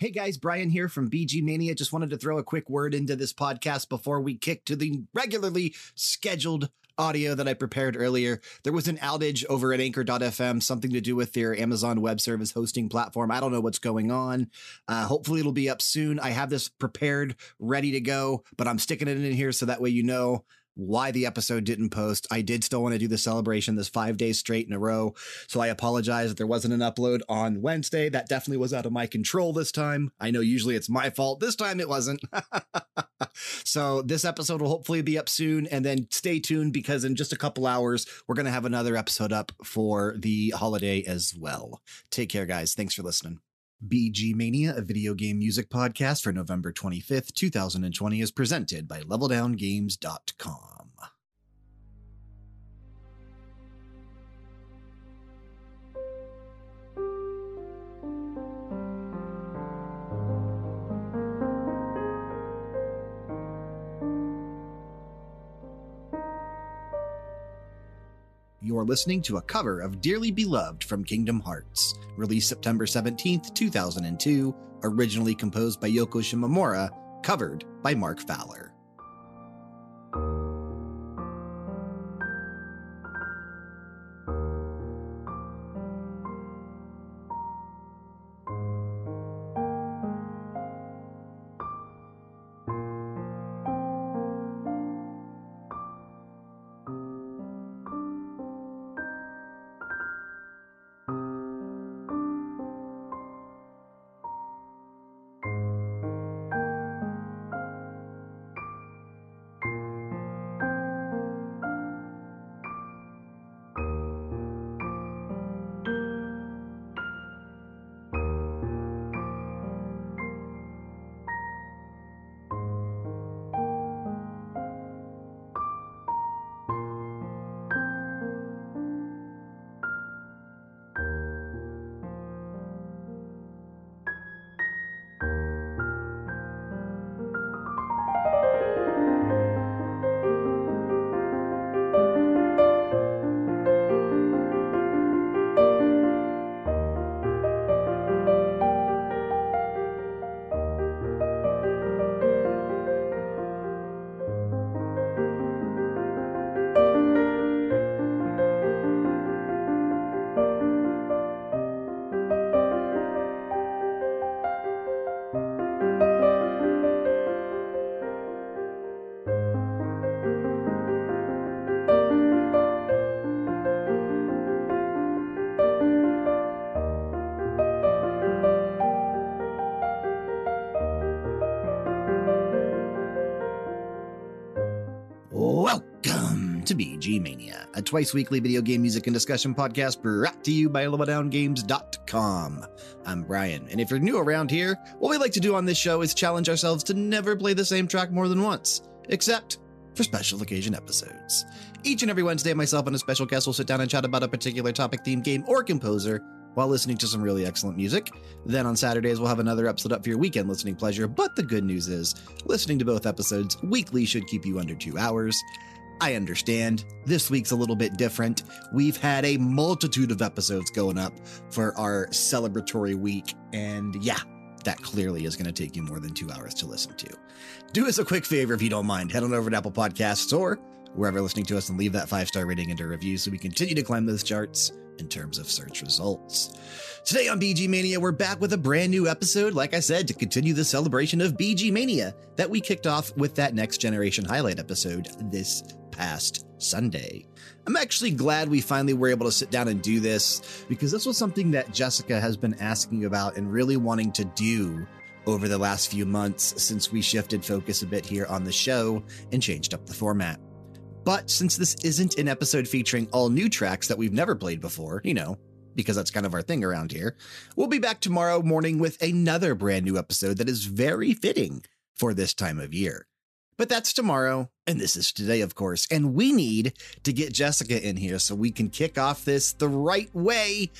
Hey guys, Brian here from BG Mania. Just wanted to throw a quick word into this podcast before we kick to the regularly scheduled audio that I prepared earlier. There was an outage over at anchor.fm, something to do with their Amazon Web Service hosting platform. I don't know what's going on. Uh, hopefully, it'll be up soon. I have this prepared, ready to go, but I'm sticking it in here so that way you know why the episode didn't post. I did still want to do the celebration this five days straight in a row. So I apologize that there wasn't an upload on Wednesday. That definitely was out of my control this time. I know usually it's my fault. This time it wasn't. so this episode will hopefully be up soon. And then stay tuned because in just a couple hours, we're going to have another episode up for the holiday as well. Take care, guys. Thanks for listening. BG Mania, a video game music podcast for November 25th, 2020, is presented by LevelDownGames.com. You're listening to a cover of Dearly Beloved from Kingdom Hearts, released September 17th, 2002, originally composed by Yoko Shimomura, covered by Mark Fowler. Twice weekly video game music and discussion podcast brought to you by LevelDownGames.com. I'm Brian, and if you're new around here, what we like to do on this show is challenge ourselves to never play the same track more than once, except for special occasion episodes. Each and every Wednesday, myself and a special guest will sit down and chat about a particular topic, theme, game, or composer while listening to some really excellent music. Then on Saturdays, we'll have another episode up for your weekend listening pleasure. But the good news is, listening to both episodes weekly should keep you under two hours. I understand. This week's a little bit different. We've had a multitude of episodes going up for our celebratory week. And yeah, that clearly is going to take you more than two hours to listen to. Do us a quick favor if you don't mind. Head on over to Apple Podcasts or wherever listening to us and leave that five star rating and a review so we continue to climb those charts in terms of search results. Today on BG Mania, we're back with a brand new episode, like I said, to continue the celebration of BG Mania that we kicked off with that Next Generation highlight episode this past Sunday. I'm actually glad we finally were able to sit down and do this because this was something that Jessica has been asking about and really wanting to do over the last few months since we shifted focus a bit here on the show and changed up the format. But since this isn't an episode featuring all new tracks that we've never played before, you know, because that's kind of our thing around here, we'll be back tomorrow morning with another brand new episode that is very fitting for this time of year. But that's tomorrow, and this is today, of course. And we need to get Jessica in here so we can kick off this the right way.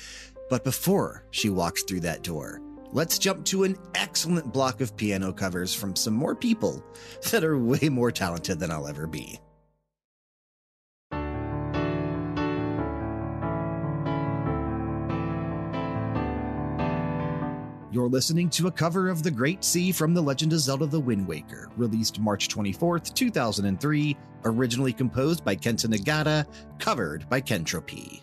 But before she walks through that door, let's jump to an excellent block of piano covers from some more people that are way more talented than I'll ever be. You're listening to a cover of The Great Sea from The Legend of Zelda The Wind Waker, released March 24th, 2003, originally composed by Kenta Nagata, covered by Kentropy.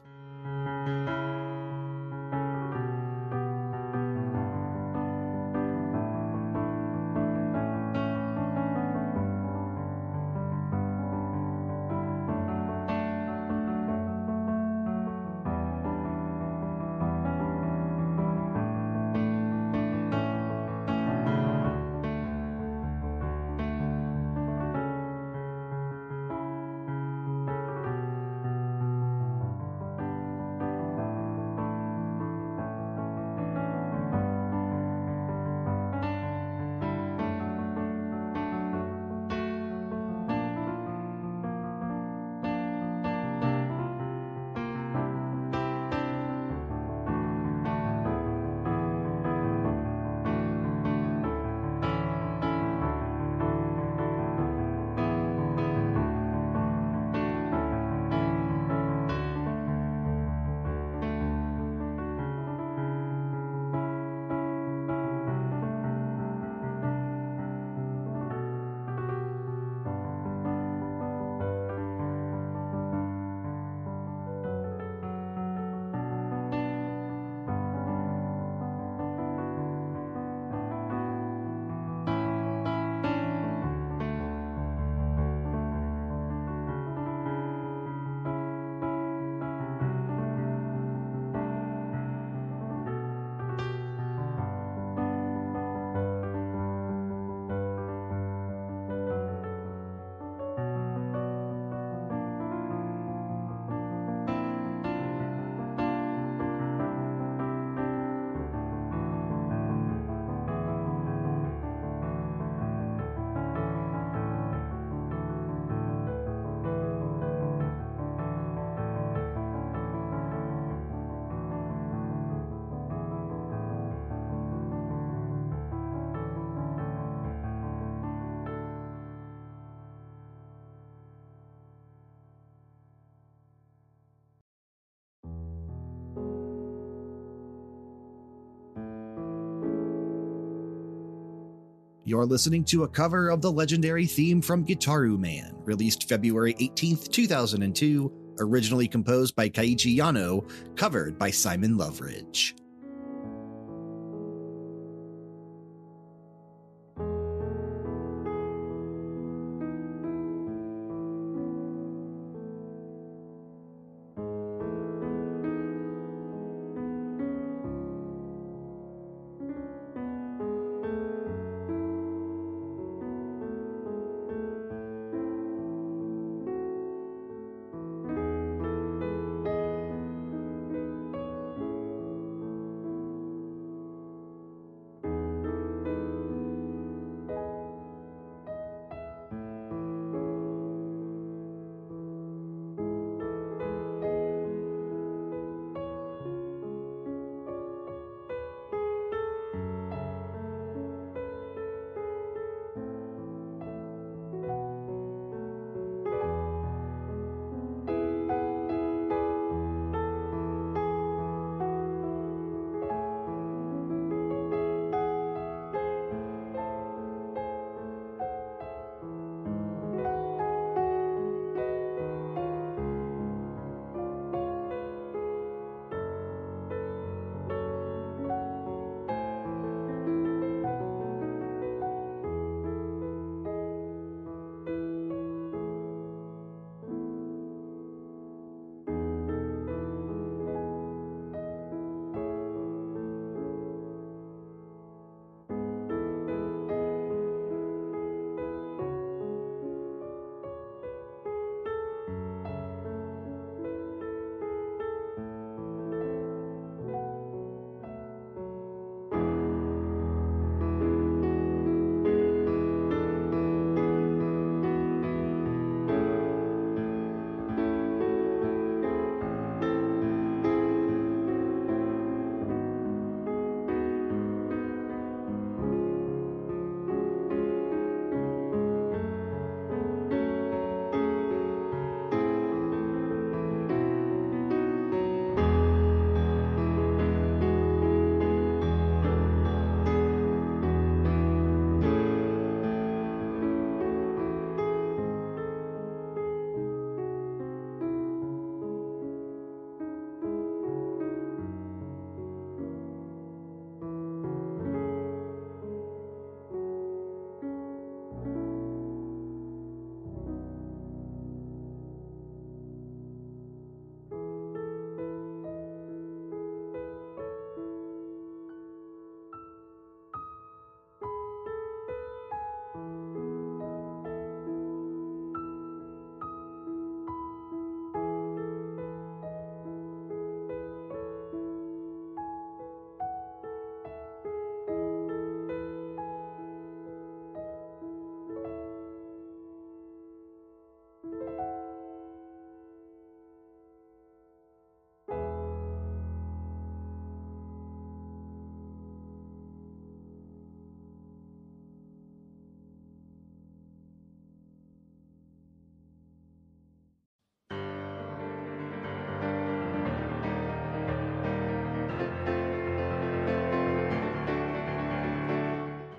You're listening to a cover of the legendary theme from Gitaroo Man, released February 18th, 2002, originally composed by Keiichi Yano, covered by Simon Loveridge.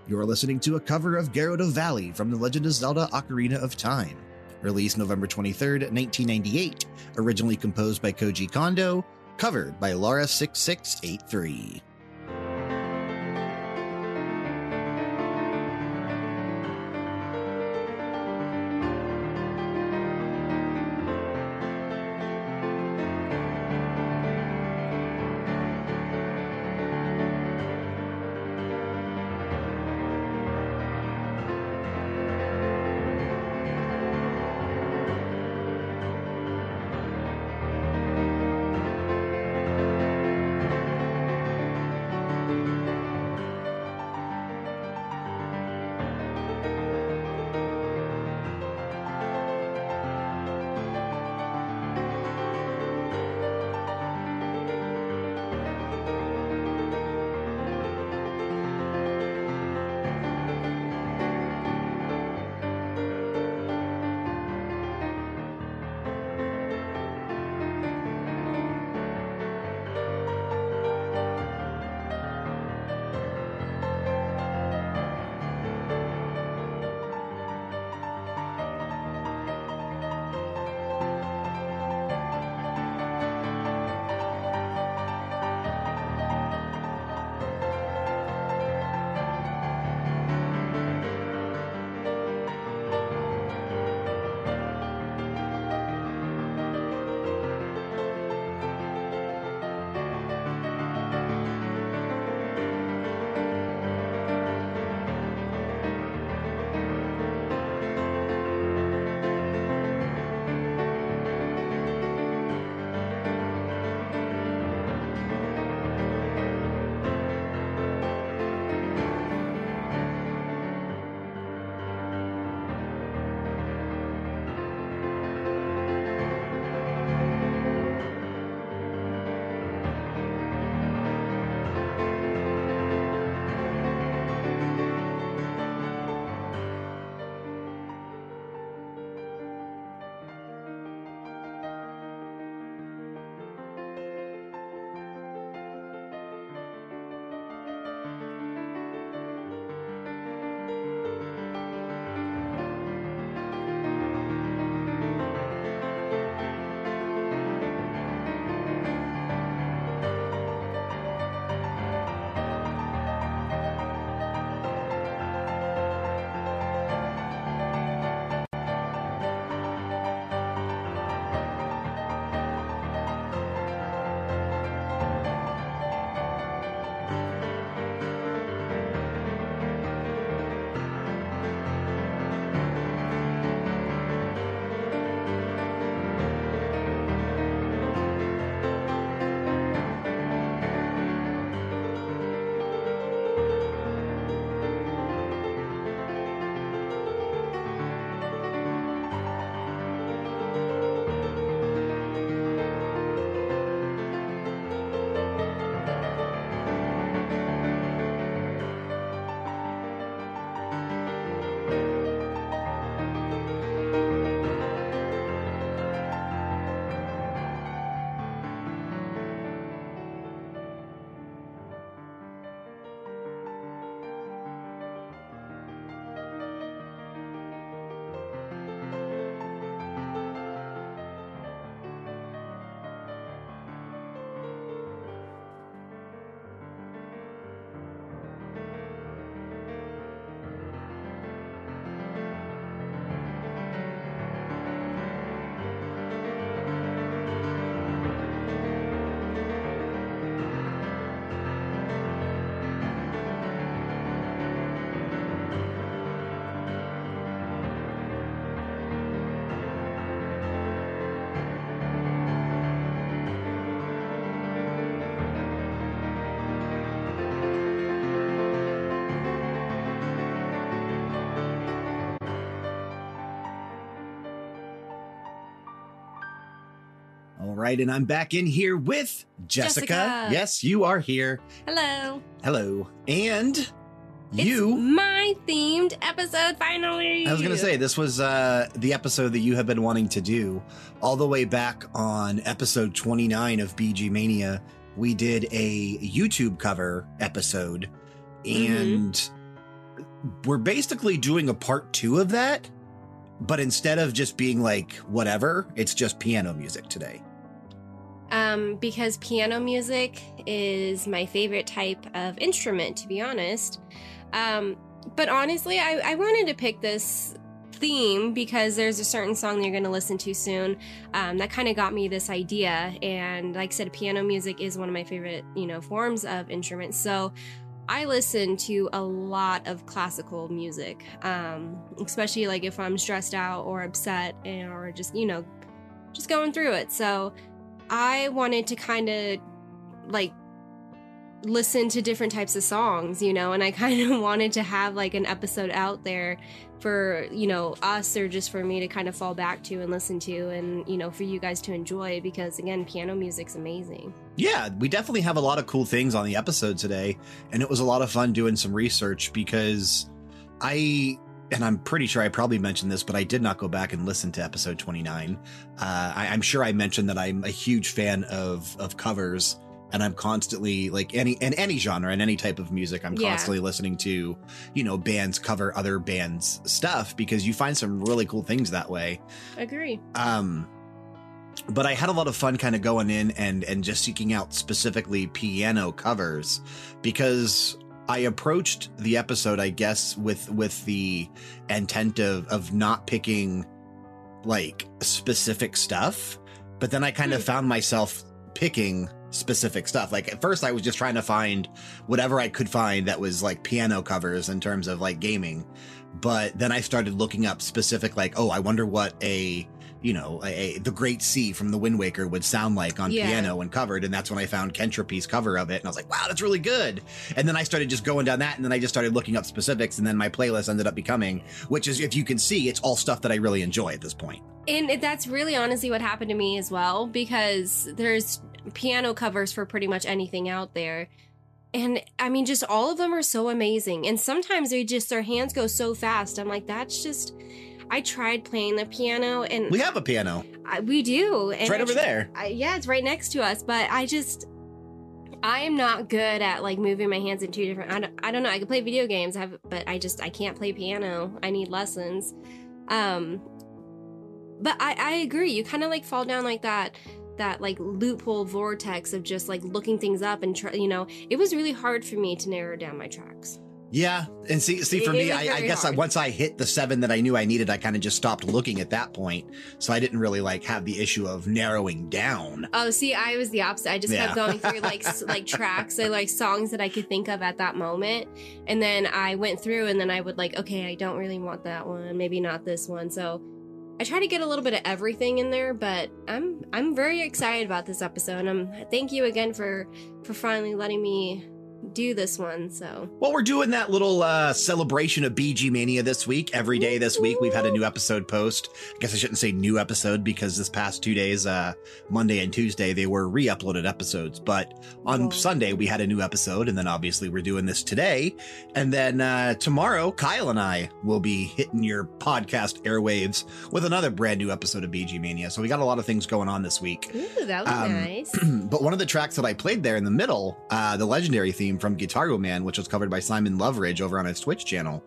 You're listening to a cover of Gerudo Valley from The Legend of Zelda Ocarina of Time. Released November 23rd, 1998, originally composed by Koji Kondo, covered by Laura6683. Right, and I'm back in here with Jessica. Jessica. Yes, you are here. Hello. Hello. And It's you my themed episode finally. I was going to say this was uh the episode that you have been wanting to do all the way back on episode 29 of BG Mania. We did a YouTube cover episode Mm-hmm. and we're basically doing a part two of that, but instead of just being like whatever, it's just piano music today. Um, because piano music is my favorite type of instrument, to be honest. Um, but honestly, I, I wanted to pick this theme because there's a certain song you're going to listen to soon um, that kind of got me this idea. And like I said, piano music is one of my favorite, you know, forms of instruments. So I listen to a lot of classical music, um, especially like if I'm stressed out or upset or just, you know, just going through it. So I wanted to kind of like listen to different types of songs, you know, and I kind of wanted to have like an episode out there for, you know, us or just for me to kind of fall back to and listen to and, you know, for you guys to enjoy because again, piano music's amazing. Yeah, we definitely have a lot of cool things on the episode today, and it was a lot of fun doing some research because I and I'm pretty sure I probably mentioned this, but I did not go back and listen to episode 29. Uh, I, I'm sure I mentioned that I'm a huge fan of of covers, and I'm constantly like any in any genre and any type of music. I'm Yeah. constantly listening to, you know, bands cover other bands' stuff because you find some really cool things that way. Agree. Um, but I had a lot of fun kind of going in and and just seeking out specifically piano covers because I approached the episode, I guess, with with the intent of of not picking like specific stuff, but then I kind of Hmm. found myself picking specific stuff. Like at first I was just trying to find whatever I could find that was like piano covers in terms of like gaming. But then I started looking up specific like, oh, I wonder what a you know, a, a- the Great Sea from the Wind Waker would sound like on Yeah. piano and covered, and that's when I found Kentropy's cover of it, and I was like, wow, that's really good. And then I started just going down that, and then I just started looking up specifics, and then my playlist ended up becoming, which is, if you can see, it's all stuff that I really enjoy at this point. And that's really honestly what happened to me as well because there's piano covers for pretty much anything out there. And I mean, just all of them are so amazing. And sometimes they just, their hands go so fast. I'm like, that's just, I tried playing the piano and We have a piano. I, we do. And It's right over tr- there. I, yeah, it's right next to us. But I just, I am not good at like moving my hands in two different. I don't, I don't know. I can play video games, I have, but I just I can't play piano. I need lessons. Um, but I I agree. You kind of like fall down like that that like loophole vortex of just like looking things up and try. You know, it was really hard for me to narrow down my tracks. Yeah, and see, see, for It- me, I, I guess I, once I hit the seven that I knew I needed, I kind of just stopped looking at that point. So I didn't really like have the issue of narrowing down. Oh, see, I was the opposite. I just Yeah. kept going through like s- like tracks or like songs that I could think of at that moment, and then I went through, and then I would like, okay, I don't really want that one, maybe not this one. So I try to get a little bit of everything in there, but I'm I'm very excited about this episode. Um, thank you again for for finally letting me do this one. So Well, we're doing that little uh, celebration of BG Mania this week. Every day this week, we've had a new episode post. I guess I shouldn't say new episode because this past two days, uh, Monday and Tuesday, they were re uploaded episodes. But on Whoa. Sunday, we had a new episode. And then obviously, we're doing this today. And then uh, tomorrow, Kyle and I will be hitting your podcast airwaves with another brand new episode of BG Mania. So we got a lot of things going on this week. ooh, that was Um, nice. but one of the tracks that I played there in the middle, uh, the legendary theme from Gitaroo Man, which was covered by Simon Loveridge over on his Twitch channel,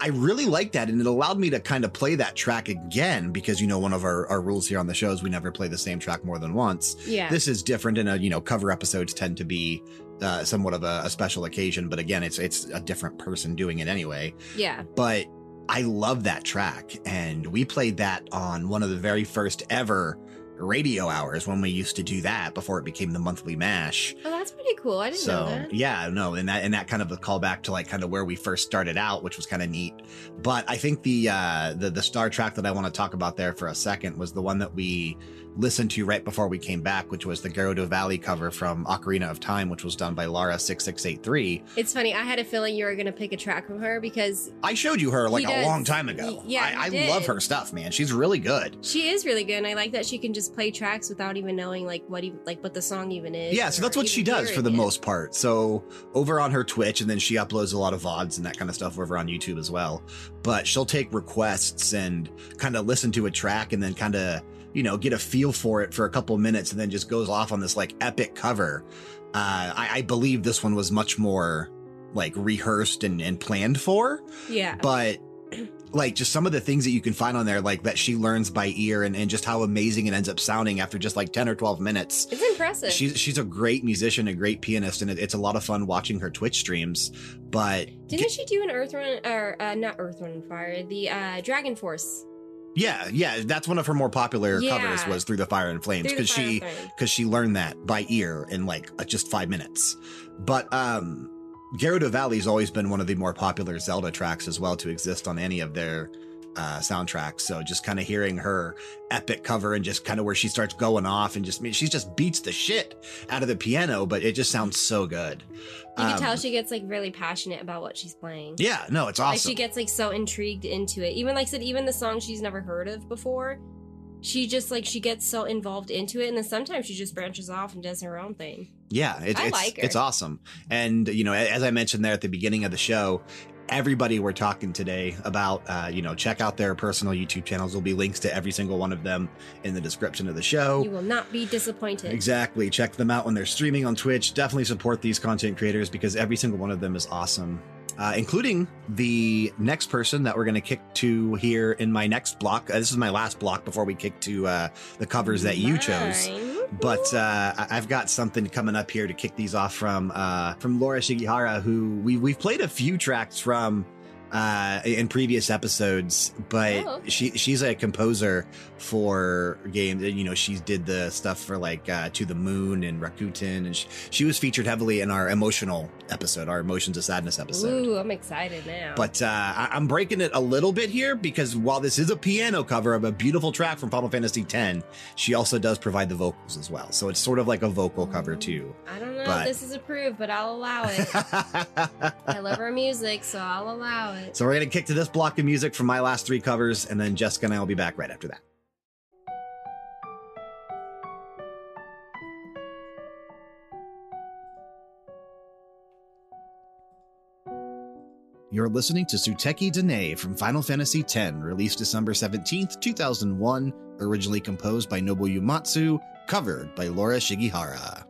I really liked that. And it allowed me to kind of play that track again because, you know, one of our, our rules here on the show is we never play the same track more than once. Yeah, This is different, and, you know, cover episodes tend to be uh, somewhat of a, a special occasion. But again, it's it's a different person doing it anyway yeah. but I love that track. And we played that on one of the very first ever radio hours when we used to do that before it became the monthly mash. Oh, that's pretty cool. I didn't know So that. yeah, no, and that and that kind of a callback to like kind of where we first started out, which was kind of neat. But I think the uh the the star track that I want to talk about there for a second was the one that we listened to right before we came back, which was the Gerudo Valley cover from Ocarina of Time, which was done by Laura six six eight three. It's funny. I had a feeling you were gonna pick a track from her because I showed you her like a does. long time ago. Y- yeah, I, I he love her stuff, man. She's really good. She is really good, and I like that she can just play tracks without even knowing like what even like what the song even is. Yeah, so that's what she does for the it. most part. So over on her Twitch, and then she uploads a lot of VODs and that kind of stuff over on YouTube as well. But she'll take requests and kind of listen to a track and then kind of, you know, get a feel for it for a couple minutes and then just goes off on this like epic cover. Uh, I, I believe this one was much more like rehearsed and, and planned for. Yeah. But like just some of the things that you can find on there, like that she learns by ear and, and just how amazing it ends up sounding after just like 10 or 12 minutes. it's impressive. She's she's a great musician, a great pianist, and it, it's a lot of fun watching her Twitch streams. But Didn't she do an Earth Wind or uh, not Earth Wind and Fire? The uh, Dragon Force. Yeah, yeah, that's one of her more popular Yeah. covers was through the fire and flames because she because she learned that by ear in like uh, just five minutes. But um, Gerudo Valley's always been one of the more popular Zelda tracks as well to exist on any of their uh, soundtracks. So just kind of hearing her epic cover and just kind of where she starts going off and just I mean, she just beats the shit out of the piano, but it just sounds so good. You can Um, tell she gets like really passionate about what she's playing. Yeah, no, it's Like awesome. she gets like so intrigued into it. Even like I said, even the song she's never heard of before, she just like she gets so involved into it, and then sometimes she just branches off and does her own thing. Yeah, it, I it's like her. it's awesome. And you know, as I mentioned there at the beginning of the show, everybody we're talking today about, uh, you know, check out their personal YouTube channels. There'll be links to every single one of them in the description of the show. You will not be disappointed. Exactly. Check them out when they're streaming on Twitch. Definitely support these content creators because every single one of them is awesome. Uh, including the next person that we're going to kick to here in my next block. Uh, this is my last block before we kick to uh, the covers that you chose. But uh, I've got something coming up here to kick these off from uh, from Laura Shigihara, who we we've played a few tracks from uh, in previous episodes, but Oh, okay. she she's a composer for games. and, You know, she did the stuff for like uh, To the Moon and Rakuen, and she, she was featured heavily in our emotional episode, our Emotions of Sadness episode. Ooh, I'm excited now. But uh, I- I'm breaking it a little bit here because while this is a piano cover of a beautiful track from Final Fantasy X, she also does provide the vocals as well. So it's sort of like a vocal cover too. I don't know but- if this is approved, but I'll allow it. I love her music, so I'll allow it. so we're gonna kick to this block of music from my last three covers, and then Jessica and I will be back right after that. You're listening to Suteki Da Ne from Final Fantasy X, released December 17, 2001, originally composed by Nobuo Uematsu, covered by Laura Shigihara.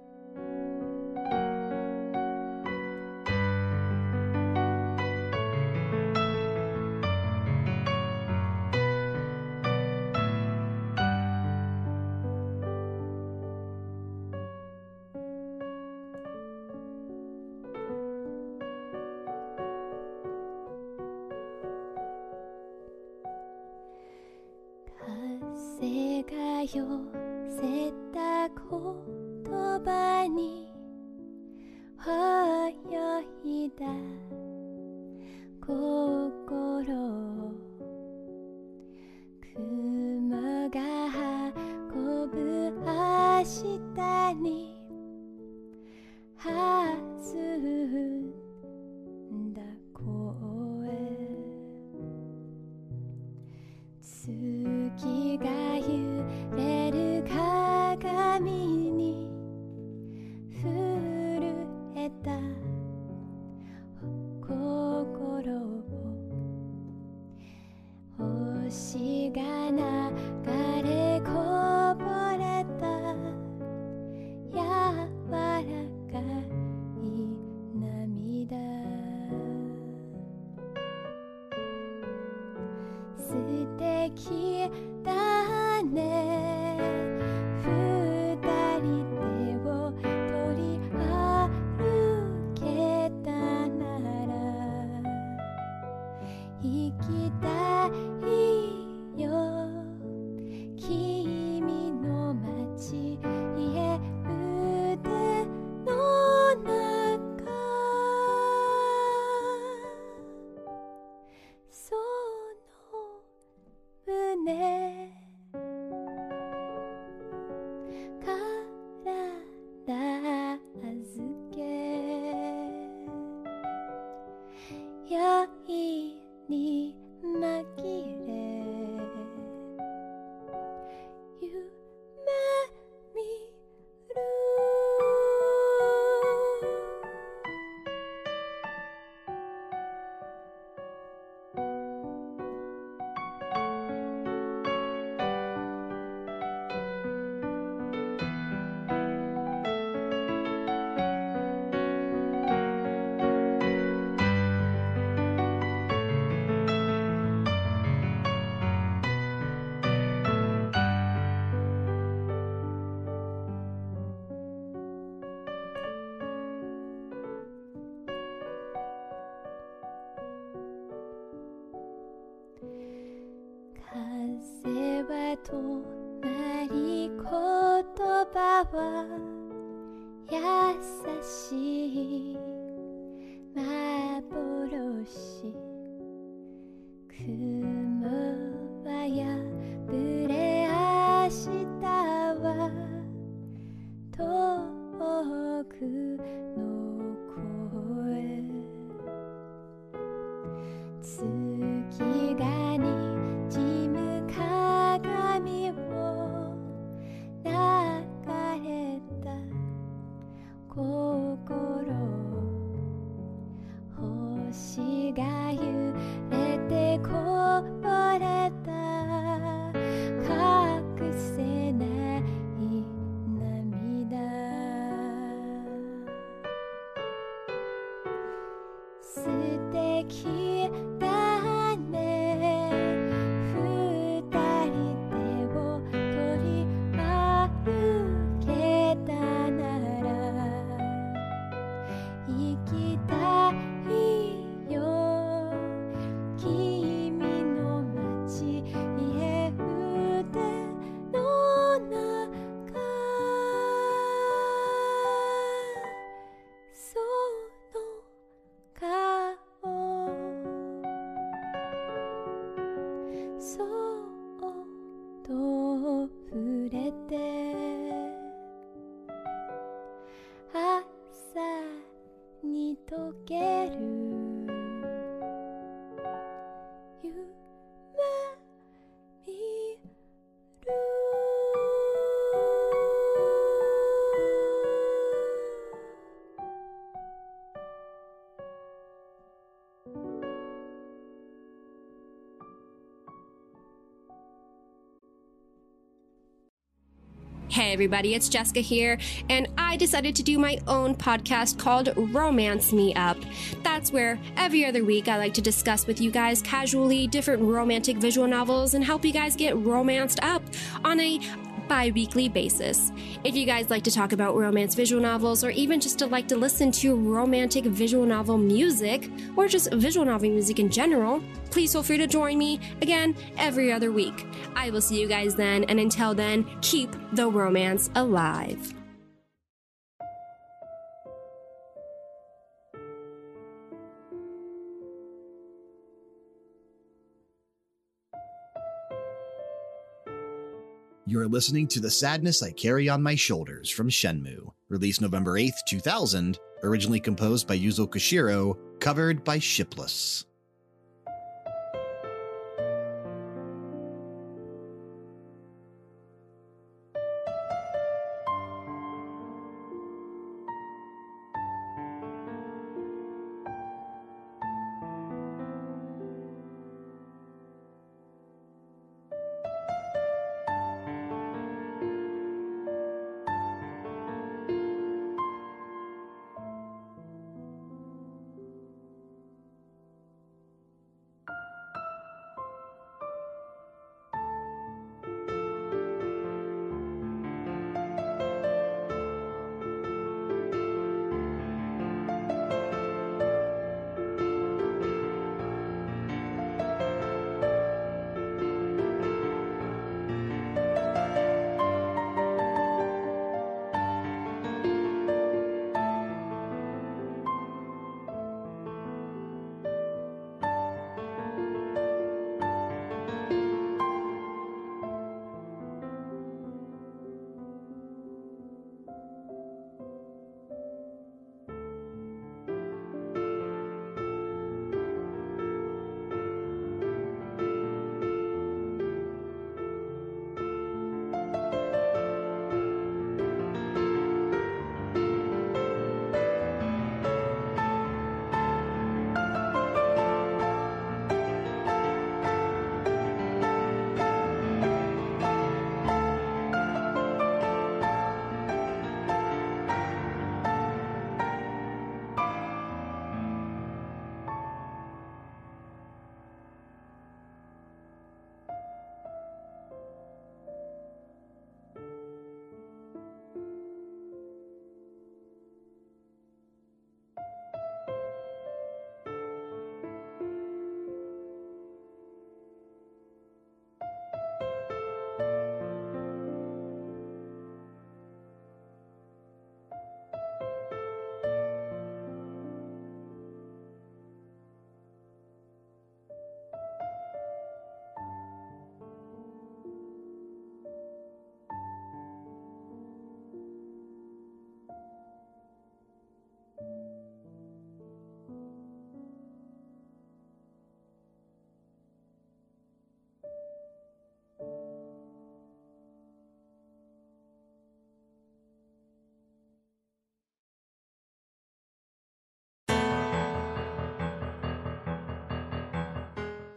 となり言葉は心。星しが everybody, it's Jessica here, and I decided to do my own podcast called Romance Me Up. That's where every other week I like to discuss with you guys casually different romantic visual novels and help you guys get romanced up on a bi weekly basis. If you guys like to talk about romance visual novels, or even just to like to listen to romantic visual novel music, or just visual novel music in general, please feel free to join me again every other week. I will see you guys then, and until then, keep the romance alive. Listening to The Sadness I Carry on My Shoulders from Shenmue, released November 8th, 2000, originally composed by Yuzo Koshiro, covered by Shipless.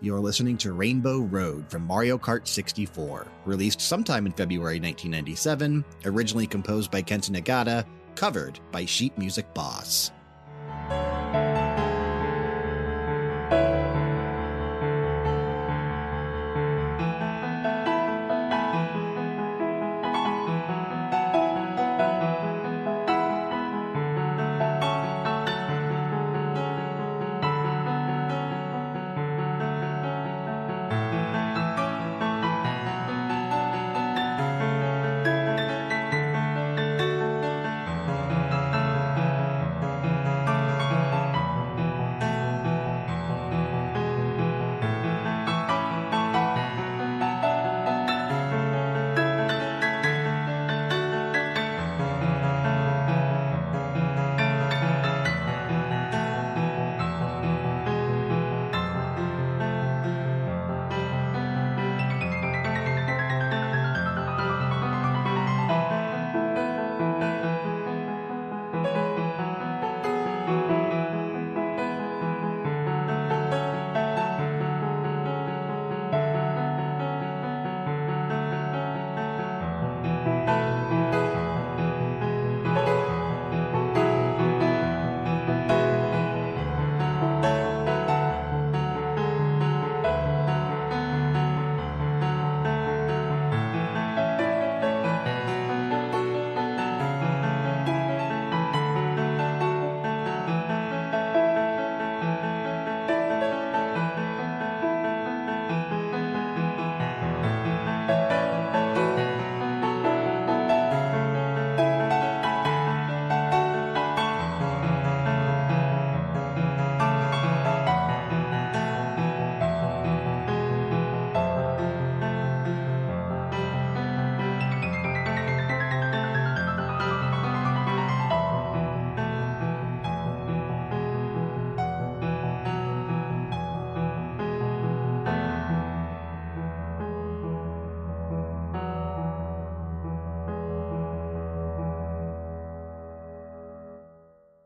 You're listening to Rainbow Road from Mario Kart 64, released sometime in February 1997, originally composed by Kenta Nagata, covered by Sheet Music Boss.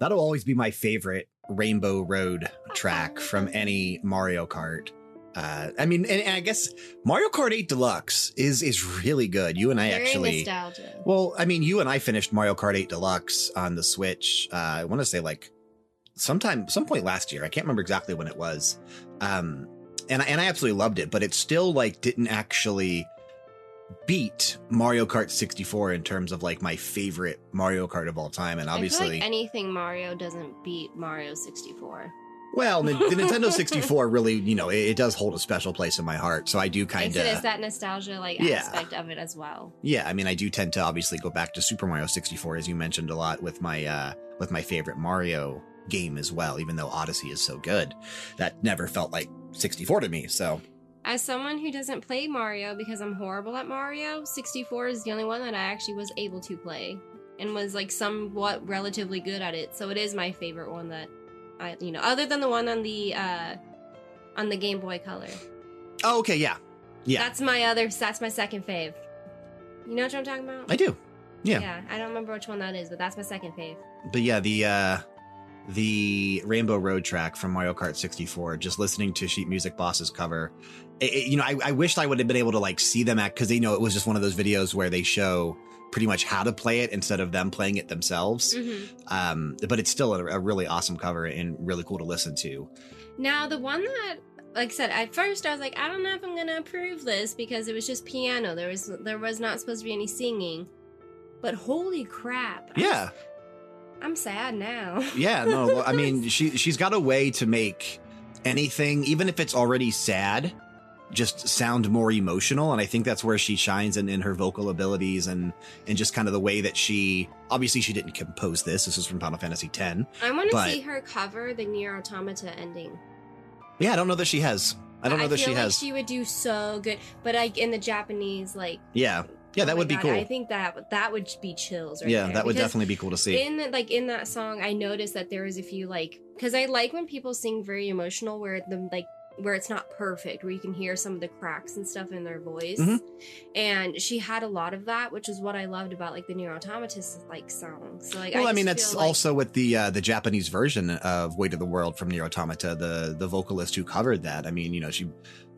That'll always be my favorite Rainbow Road track from any Mario Kart. Uh, I mean, and, and I guess Mario Kart 8 Deluxe is is really good. You and I Very actually, nostalgia. well, I mean, you and I finished Mario Kart 8 Deluxe on the Switch. Uh, I want to say like sometime, some point last year. I can't remember exactly when it was. Um, and and I absolutely loved it, but it still like didn't actually beat Mario Kart 64 in terms of like my favorite Mario Kart of all time. And obviously, like anything Mario doesn't beat Mario 64. well, the, the Nintendo 64 really, you know, it, it does hold a special place in my heart. So I do kind It's, it's of, that nostalgia like Yeah. aspect of it as well. yeah. I mean, I do tend to obviously go back to Super Mario 64, as you mentioned a lot with my uh with my favorite Mario game as well. Even though Odyssey is so good, that never felt like 64 to me. So As someone who doesn't play Mario because I'm horrible at Mario, 64 is the only one that I actually was able to play and was like somewhat relatively good at it. So it is my favorite one that I, you know, other than the one on the uh on the Game Boy Color. oh, okay, yeah, yeah, That's my other that's my second fave. You know what I'm talking about? I do. yeah. Yeah, I don't remember which one that is, but that's my second fave. But yeah, the uh the Rainbow Road track from Mario Kart 64, just listening to Sheet Music Boss's cover, it, it- you know, I, I wished I would have been able to like see them at because they know it was just one of those videos where they show pretty much how to play it instead of them playing it themselves. hmm Um, but it's still a, a really awesome cover and really cool to listen to. Now, the one that, like I said, at first I was like, I don't know if I'm gonna approve this because it was just piano. There was there was not supposed to be any singing. But holy crap! Yeah, I'm sad now. yeah. No, well, I mean, she she's got a way to make anything, even if it's already sad, just sound more emotional. And I think that's where she shines in, in her vocal abilities and and just kind of the way that she. Obviously, she didn't compose this. This is from Final Fantasy X. I want to see her cover the Nier Automata ending. Yeah, I don't know that she has. I don't know that feel she like has. She would do so good, but like in the Japanese, like yeah, yeah, oh that would be cool. I think that that would be chills. Right yeah, there, that would because definitely be cool to see. in like in that song i noticed that there was a few like because i like when people sing very emotional where the like where it's not perfect, where you can hear some of the cracks and stuff in their voice. Mhm. And she had a lot of that, which is what I loved about like the Nier Automata's like song. So like, well, I, just mean, that's like- also with the uh, the Japanese version of "Weight of the World" from Nier Automata. The the vocalist who covered that. I mean, you know, she.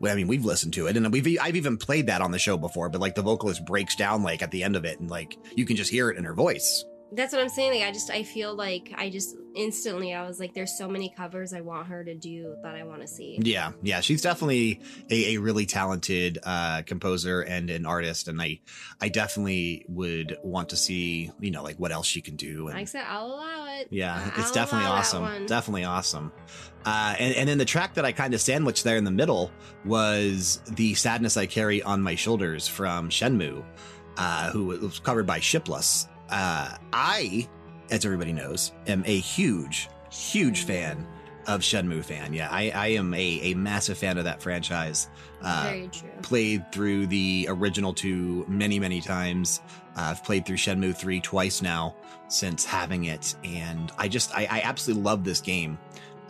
I mean, we've listened to it, and we've I've even played that on the show before. But like the vocalist breaks down like at the end of it, and like you can just hear it in her voice. That's what I'm saying. Like, I just I feel like I just instantly I was like, there's so many covers I want her to do that I want to see. Yeah, yeah, she's definitely a, a really talented uh, composer and an artist, and I I definitely would want to see you know like what else she can do. And, Like I said, I'll allow it. Yeah, I'll it's definitely awesome. Definitely awesome. Uh, and, and then the track that I kind of sandwiched there in the middle was the sadness I carry on my shoulders from Shenmue, uh, who was covered by Shipless. Uh, I, as everybody knows, am a huge, huge fan of Shenmue fan. Yeah, I, I am a, a massive fan of that franchise. Uh, Very true. played through the original two many, many times. Uh, I've played through Shenmue 3 twice now since having it. And I just, I, I absolutely love this game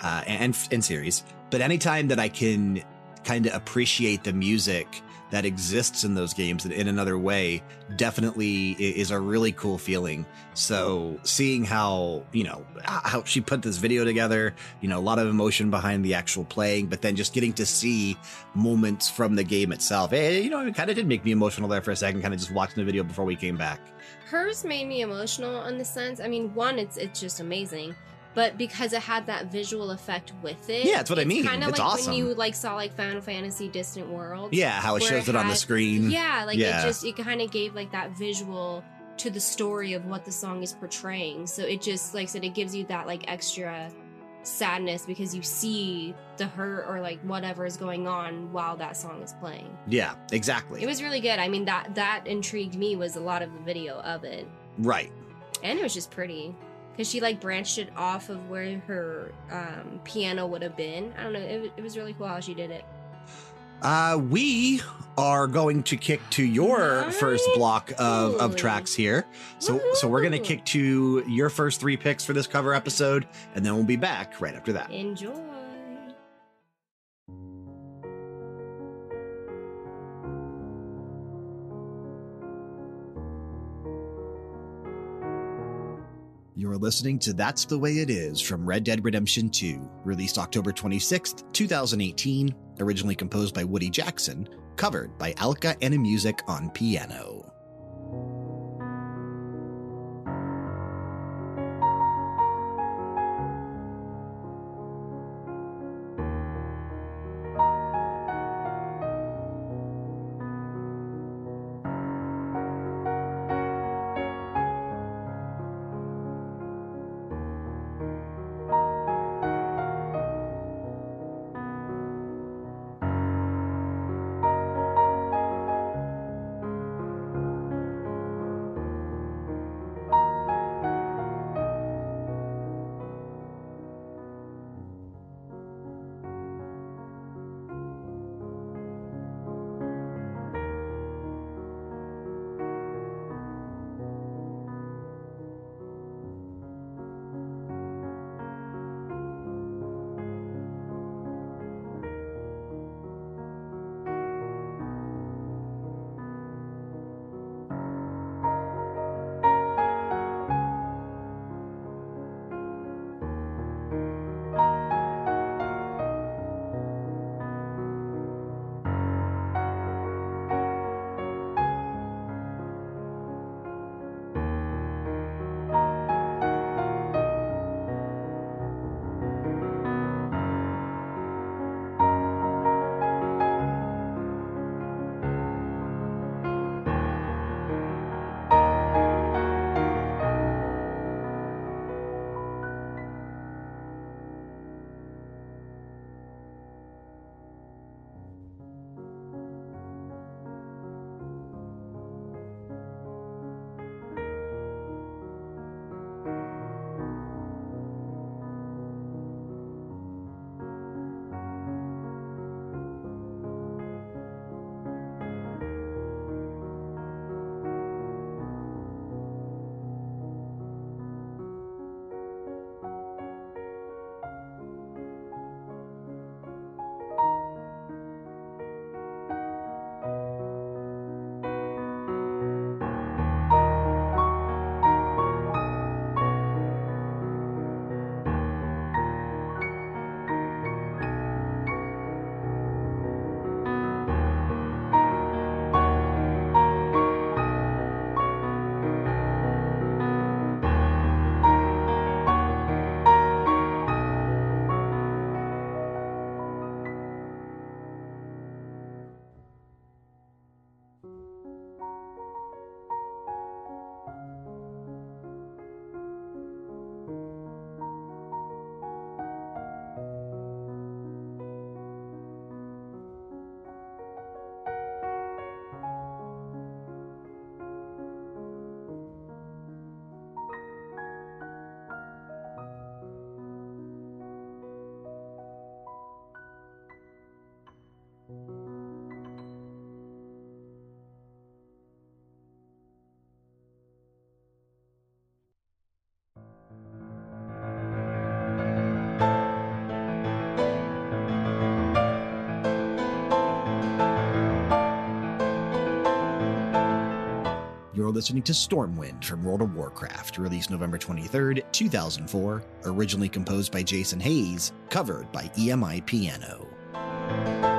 uh, and, and series. But anytime that I can kind of appreciate the music that exists in those games in, another way definitely is a really cool feeling. So seeing how, you know, how she put this video together, you know, a lot of emotion behind the actual playing, but then just getting to see moments from the game itself. Eh, you know, it kind of did make me emotional there for a second, kind of just watching the video before we came back. Hers made me emotional in the sense. I mean, one, it's it's just amazing, but because it had that visual effect with it. Yeah, that's what I mean. Kind of It's like awesome. when you like saw like Final Fantasy Distant Worlds. Yeah, how it shows it it on the screen. Yeah, like Yeah. it just it kind of gave like that visual to the story of what the song is portraying. So it just like I said, it gives you that like extra sadness because you see the hurt or like whatever is going on while that song is playing. Yeah, exactly. It was really good. I mean that that intrigued me was a lot of the video of it. right. And it was just pretty. Because she like branched it off of where her um, piano would have been. I don't know. It, it was really cool how she did it. Uh, we are going to kick to your Nice. first block of, of tracks here. So, so we're going to kick to your first three picks for this cover episode, and then we'll be back right after that. Enjoy. You're listening to That's the Way It Is from Red Dead Redemption 2, released October 26, 2018, originally composed by Woody Jackson, covered by Alka and Music on piano. Listening to Stormwind from World of Warcraft, released November 23rd, 2004, originally composed by Jason Hayes, covered by EMI Piano.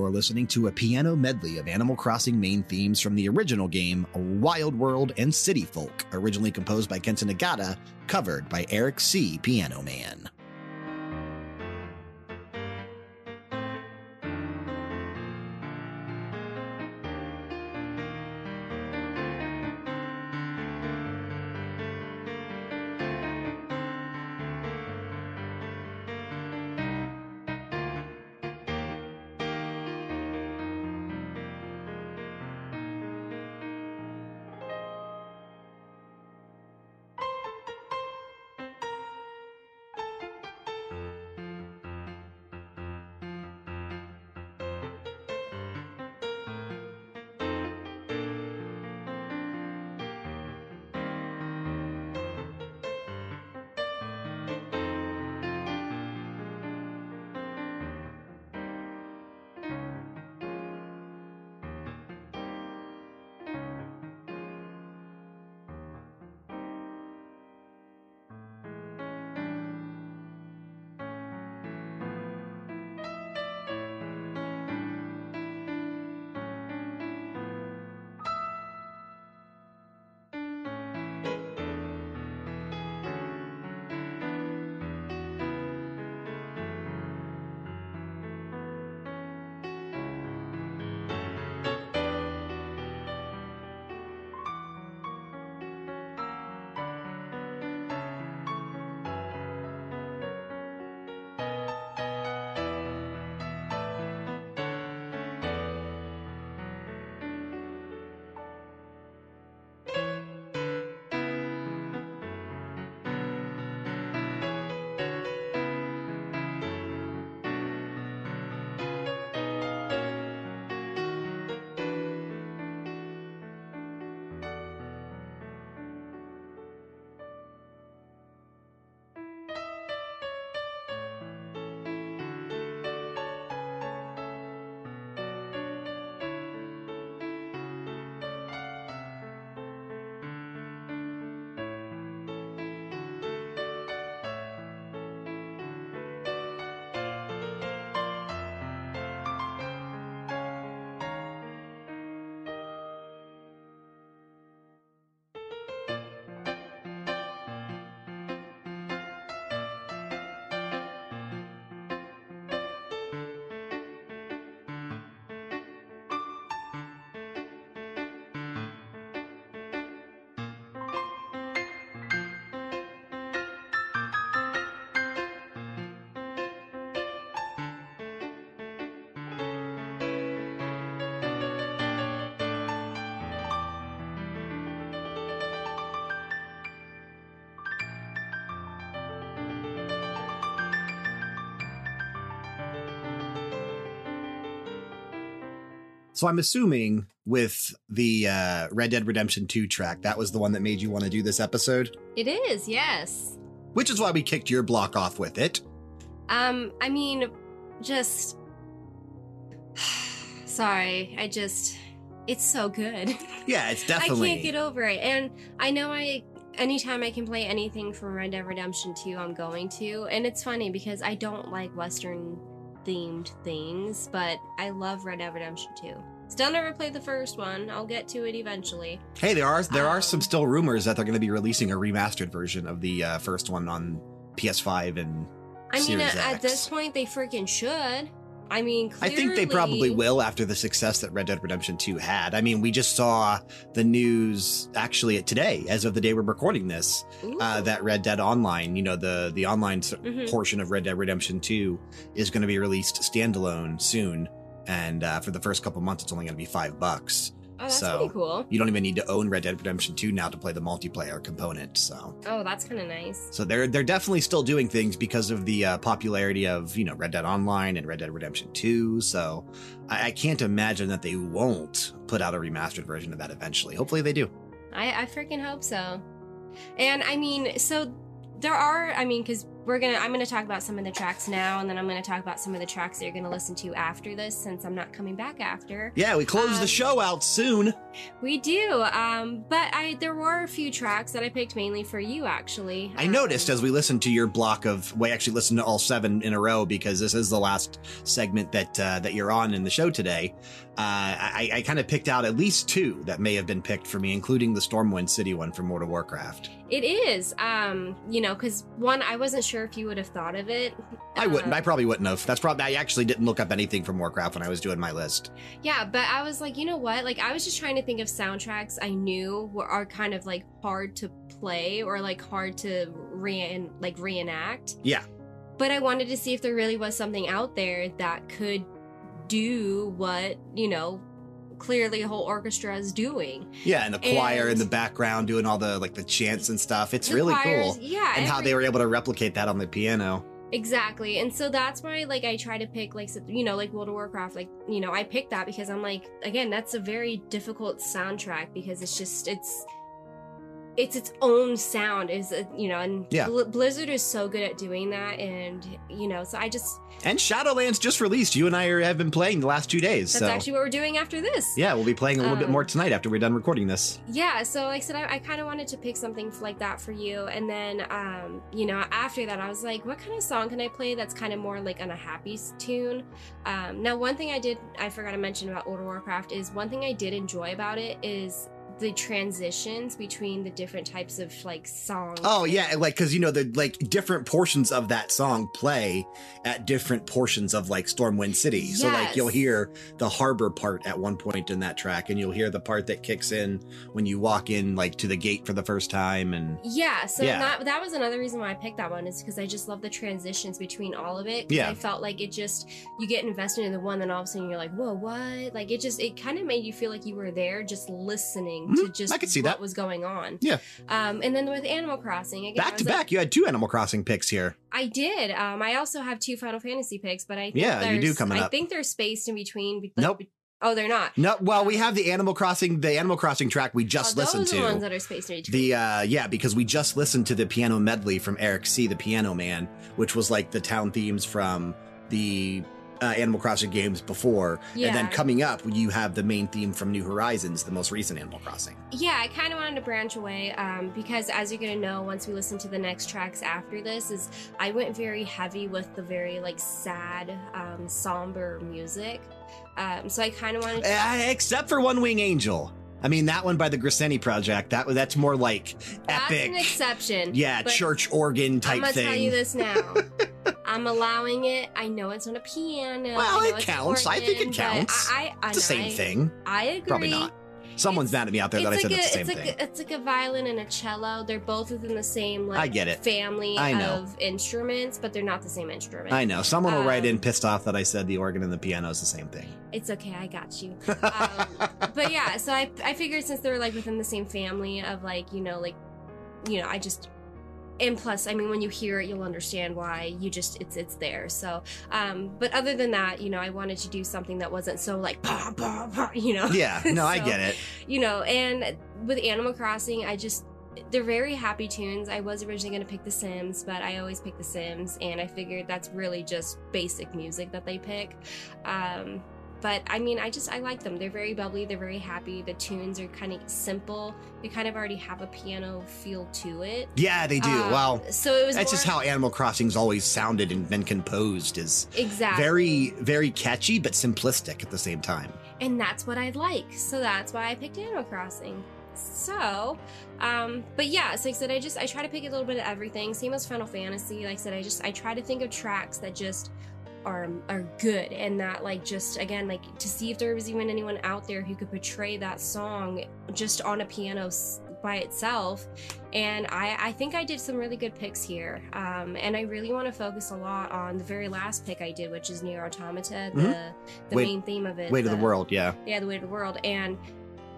You're listening to a piano medley of Animal Crossing main themes from the original game, Wild World and City Folk, originally composed by Kenta Nagata, covered by Eric C. Piano Man. So I'm assuming with the uh, Red Dead Redemption 2 track, that was the one that made you want to do this episode, It is, yes. which is why we kicked your block off with it. Um, I mean, just sorry. I just it's so good. Yeah, it's definitely. I can't get over it. And I know I anytime I can play anything from Red Dead Redemption 2, I'm going to. And it's funny because I don't like western themed things, but I love Red Dead Redemption 2. Still never played the first one. I'll get to it eventually. Hey, there are there are Um, some still rumors that they're going to be releasing a remastered version of the uh, first one on PS5 and I mean, at, at this point, they freaking should. I mean, I think they probably will after the success that Red Dead Redemption 2 had. I mean, we just saw the news actually today, as of the day we're recording this, uh, that Red Dead Online, you know, the the online Mhm. portion of Red Dead Redemption 2 is going to be released standalone soon. And uh, for the first couple months, it's only going to be five bucks. Oh, that's so- pretty cool. You don't even need to own Red Dead Redemption 2 now to play the multiplayer component. So, Oh, that's kind of nice. so they're they're definitely still doing things because of the uh, popularity of you know Red Dead Online and Red Dead Redemption 2. So, I, I can't imagine that they won't put out a remastered version of that eventually. Hopefully, they do. I, I freaking hope so. And I mean, so there are, I mean, because we're gonna, I'm gonna talk about some of the tracks now, and then I'm gonna talk about some of the tracks that you're gonna listen to after this, since I'm not coming back after. Yeah, we close the Um, show out soon. We do, um, but I there were a few tracks that I picked mainly for you, actually. I Um, noticed as we listened to your block of, we actually listened to all seven in a row because this is the last segment that uh, that you're on in the show today. Uh, I, I kind of picked out at least two that may have been picked for me, including the Stormwind City one from World of Warcraft. It is, um, you know, because one, I wasn't sure if you would have thought of it. I wouldn't. Uh, I probably wouldn't have. That's probably. I actually didn't look up anything from Warcraft when I was doing my list. Yeah, but I was like, you know what? Like, I was just trying to think of soundtracks I knew were are kind of like hard to play or like hard to re like reenact. Yeah. But I wanted to see if there really was something out there that could do what you know clearly a whole orchestra is doing. Yeah, and the choir in the background doing all the like the chants and stuff. It's really choirs- cool. Yeah, And how they were able to replicate that on the piano. Exactly. And so that's why like I try to pick like you know like World of Warcraft like you know I picked that because I'm like again that's a very difficult soundtrack because it's just it's it's its own sound is you know and Yeah. Bl- Blizzard is so good at doing that and you know so I just And Shadowlands just released. You and I are, have been playing the last two days. that's so actually what we're doing after this. yeah, we'll be playing a little bit Um, more tonight after we're done recording this. Yeah, so like I said, I, I kind of wanted to pick something like that for you, and then, um, you know, after that, I was like, what kind of song can I play that's kind of more like on a happy tune? Um, now, one thing I did, I forgot to mention about World of Warcraft is one thing I did enjoy about it is the transitions between the different types of like songs. Oh yeah, like because you know the like different portions of that song play at different portions of like Stormwind City. So like you'll hear the harbor part at one point in that track, and you'll hear the part that kicks in when you walk in like to the gate for the first time. And Yeah, so Yeah. that that was another reason why I picked that one is because I just love the transitions between all of it. Yeah. I felt like it just you get invested in the one, then all of a sudden you're like, whoa, what? Like it just it kind of made you feel like you were there, just listening to Mhm, just I could see what that. was going on. Yeah. Um, and then with Animal Crossing, again, back to was like- back, you had two Animal Crossing picks here. I did. Um, I also have two Final Fantasy picks, but I think Yeah, you do coming I up. think they're spaced in between. be- Nope. Oh, they're not. No, well, we have the Animal Crossing, the Animal Crossing track we just oh, listened those are the ones to. that are spaced in between. The uh yeah, because we just listened to the piano medley from Eric C, the Piano Man, which was like the town themes from the uh, Animal Crossing games before, and then coming up, you have the main theme from New Horizons, the most recent Animal Crossing. yeah, I kind of wanted to branch away um, because, as you're gonna know, once we listen to the next tracks after this, is I went very heavy with the very like sad, um, somber music. Um, so I kind of wanted. To, Uh, except for One Wing Angel. I mean, that one by the Grissini Project. That that's more like that's epic. an exception. yeah, church organ type I'm type gonna thing. tell you this now. I'm allowing it. I know it's on a piano. Well, I it counts. I think it counts. I, I, it's the same I, thing. I agree. Probably not. Someone's It's- mad at me out there that I it's said like it's the same it's like thing. A, it's like a violin and a cello. They're both within the same like I get it. family I know. of instruments, but they're not the same instrument. I know. Someone will write Um, in pissed off that I said the organ and the piano is the same thing. It's okay, I got you. Um, but yeah, so I I figured since they're like within the same family of like you know like you know I just and plus i mean when you hear it you'll understand why you just it's it's there. So um but other than that you know i wanted to do something that wasn't so like bah, bah, bah, you know? Yeah, no, I get it. you know and with animal crossing i just they're very happy tunes. I was originally going to pick the sims but i always pick the sims and i figured that's really just basic music that they pick. Um but i mean i just i like them they're very bubbly they're very happy the tunes are kind of simple they kind of already have a piano feel to it Yeah, they do. Um, well, so it was that's just how Animal Crossing's always sounded and been composed is exactly very, very catchy, but simplistic at the same time. and that's what I like. So that's why I picked Animal Crossing. So, um, but yeah, so like I said, I just I try to pick a little bit of everything. Same as Final Fantasy. Like I said, I just I try to think of tracks that just are are good and that like just again like to see if there was even anyone out there who could portray that song just on a piano s- by itself and i i think i did some really good picks here um and i really want to focus a lot on the very last pick i did which is Nier Automata the Mhm. the main theme of it Weight of the World, yeah. yeah the weight of the world and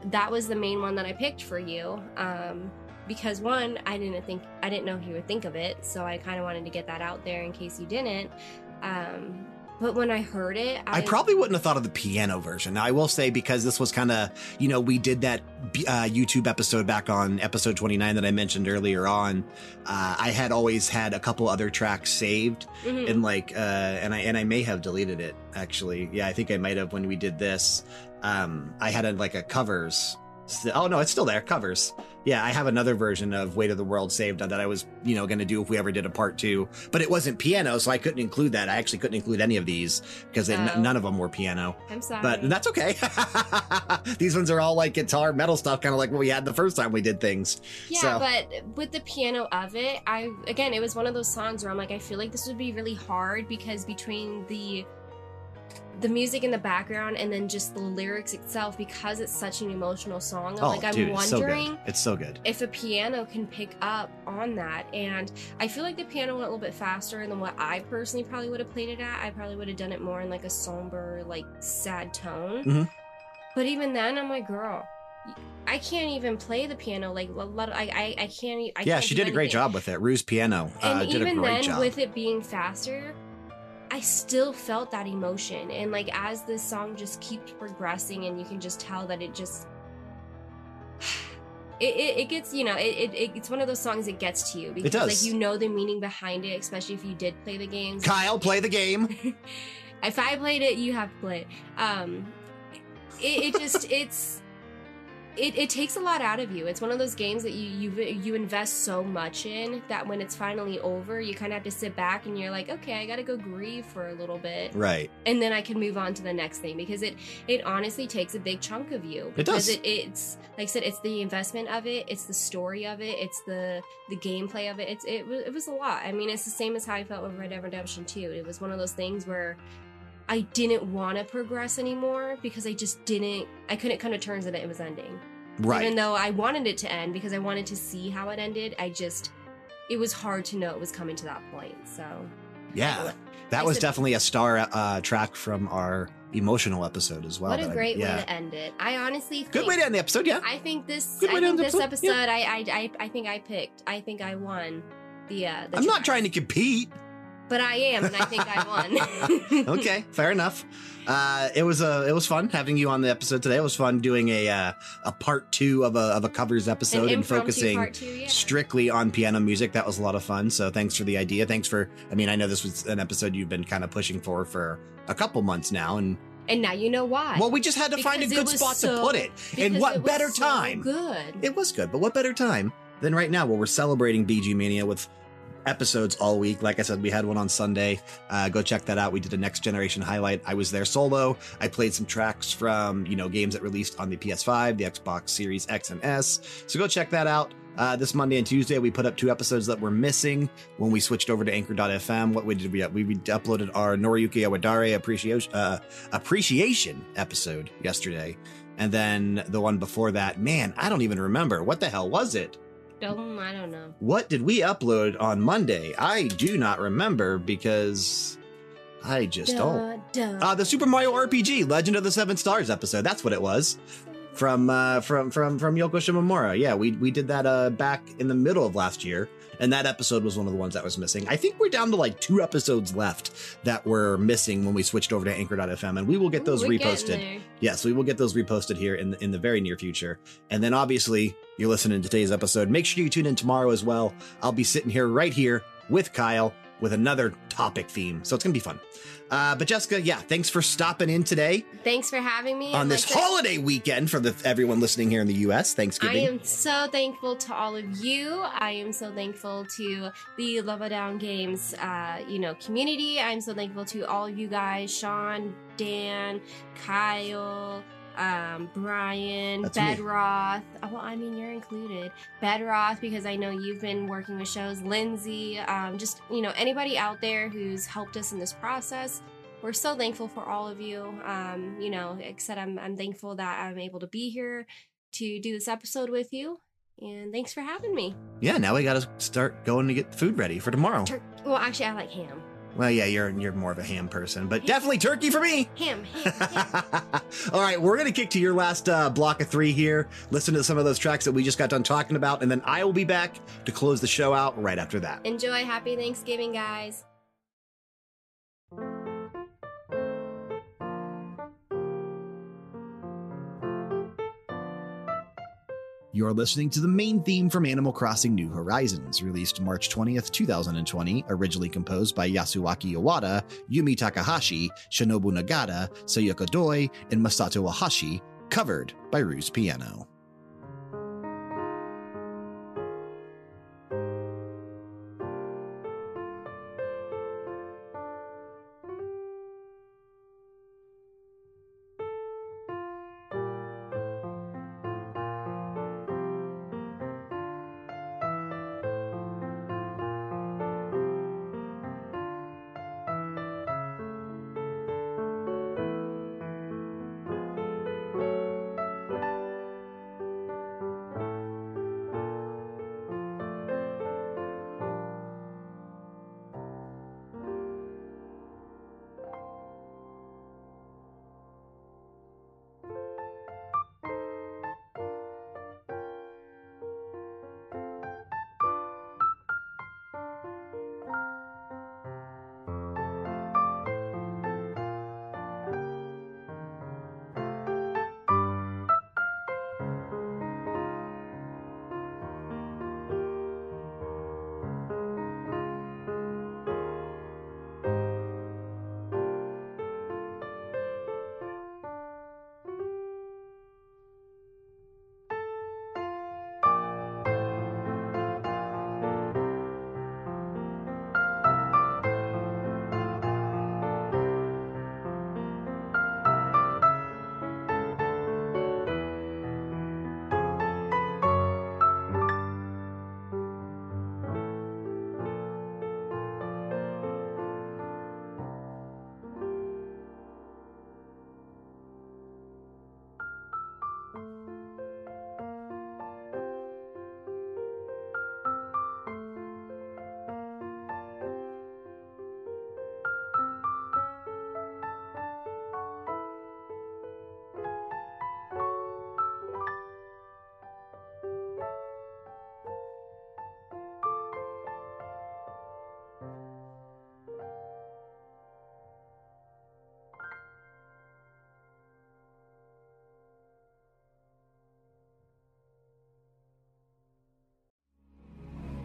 that was the main one that i picked for you um because one i didn't think i didn't know you would think of it so i kind of wanted to get that out there in case you didn't um but when i heard it i, I probably wouldn't have thought of the piano version. Now, I will say because this was kind of, you know, we did that uh, YouTube episode back on episode 29 that I mentioned earlier on. Uh, I had always had a couple other tracks saved Mhm. and like, uh, and I, and I may have deleted it actually. Yeah, I think I might have when we did this. Um, I had a, like a covers. Oh no, it's still there. Covers. Yeah, I have another version of Weight of the World saved that I was, you know, going to do if we ever did a part two, but it wasn't piano, so I couldn't include that. I actually couldn't include any of these because they- Oh. none of them were piano. i'm sorry But that's okay. These ones are all like guitar metal stuff, kind of like what we had the first time we did things. yeah so- but with the piano of it i again it was one of those songs where i'm like i feel like this would be really hard because between the the music in the background and then just the lyrics itself because it's such an emotional song I'm oh, like i'm dude, it's so wondering good. It's so good. if a piano can pick up on that and i feel like the piano went a little bit faster than what i personally probably would have played it at i probably would have done it more in like a somber like sad tone Mhm. but even then i'm like girl i can't even play the piano like a lot of, I, I i can't I yeah, can't she did a great job with it. Rue's piano uh, and did a even great then job. with it being faster i still felt that emotion. And like as this song just keeps progressing and you can just tell that it just it, it, it gets you know it, it, it's one of those songs that gets to you because like you know the meaning behind it especially if you did play the games. Kyle, play the game. if i played it you have to play it. Um it, it just it's it, it takes a lot out of you. It's one of those games that you you you invest so much in that when it's finally over, you kind of have to sit back and you're like, okay, I got to go grieve for a little bit, right. and then I can move on to the next thing because it it honestly takes a big chunk of you. It does. It, it's like I said, it's the investment of it, it's the story of it, it's the the gameplay of it. It's it was it was a lot. I mean, it's the same as how I felt with Red Dead Redemption 2. It was one of those things where. I didn't want to progress anymore because I just didn't. I couldn't come to terms that it was ending. Right. Even though I wanted it to end because I wanted to see how it ended, I just it was hard to know it was coming to that point. So yeah. That I was said- definitely a star uh, track from our emotional episode as well. what a that I- great yeah. way to end it. I honestly think, Good way to end the episode, yeah. I think this Good I think this episode episode, I, I I I think I picked. I think I won the uh the I'm not trying to compete. But I am and I think I won. okay, fair enough. Uh, it was uh, it was fun having you on the episode today. It was fun doing a uh, a part two of a of a covers An episode and focusing two, yeah. strictly on piano music. That was a lot of fun. So thanks for the idea. Thanks for. I mean, I know this was an episode you've been kind of pushing for for a couple months now, and and now you know why. well, we just had to find a good spot to put it. And what better so time? Good. It was good, but what better time than right now where we're celebrating BG Mania with episodes all week. Like I said, we had one on Sunday. Uh, go check that out. We did a next generation highlight. I was there solo. I played some tracks from, you know, games that released on the PS5, the Xbox Series X and S. So go check that out. Uh, this Monday and Tuesday, we put up two episodes that were missing when we switched over to Anchor.fm. What we did we we uploaded our Noriyuki Iwadare appreciation uh, appreciation episode yesterday, and then the one before that. Man, I don't even remember what the hell was it. Um, I don't know. What did we upload on Monday? I do not remember because I just don't. Duh, duh. Uh, the Super Mario RPG Legend of the Seven Stars episode. That's what it was from uh, from from from Yoko Shimomura. Yeah, we we did that uh, back in the middle of last year, and that episode was one of the ones that was missing. I think we're down to like two episodes left that were missing when we switched over to Anchor.fm, and we will get those We're reposted. Yes, we will get those reposted here in the, in the very near future. And then obviously, you're listening to today's episode. Make sure you tune in tomorrow as well. I'll be sitting here right here with Kyle with another topic theme. So it's going to be fun. Uh, but Jessica, yeah, thanks for stopping in today Thanks for having me. on this like holiday weekend for the everyone listening here in the US. Thanksgiving. I am so thankful to all of you. I am so thankful to the Level Down Games, uh, you know, community. I'm so thankful to all of you guys, Sean, Dan, Kyle, um, Brian, That's. Bedroth. Oh, well, I mean, you're included. Bedroth, because I know you've been working with shows. Lindsay, um, just you know, anybody out there who's helped us in this process. We're so thankful for all of you. Um, you know, except I'm I'm thankful that I'm able to be here to do this episode with you. And thanks for having me. yeah, now we got to start going to get food ready for tomorrow. Tur- well, actually, I like ham. Well, yeah, you're you're more of a ham person, but definitely turkey for me. Ham, ham, ham. All right, we're going to kick to your last uh, block of three here. Listen to some of those tracks that we just got done talking about, and then I will be back to close the show out right after that. Enjoy. Happy Thanksgiving, guys. You're listening to the main theme from Animal Crossing New Horizons, released March 20th, 2020, originally composed by Yasuaki Iwata, Yumi Takahashi, Shinobu Nagata, Sayaka Doi, and Masato Ohashi, covered by Ru's Piano.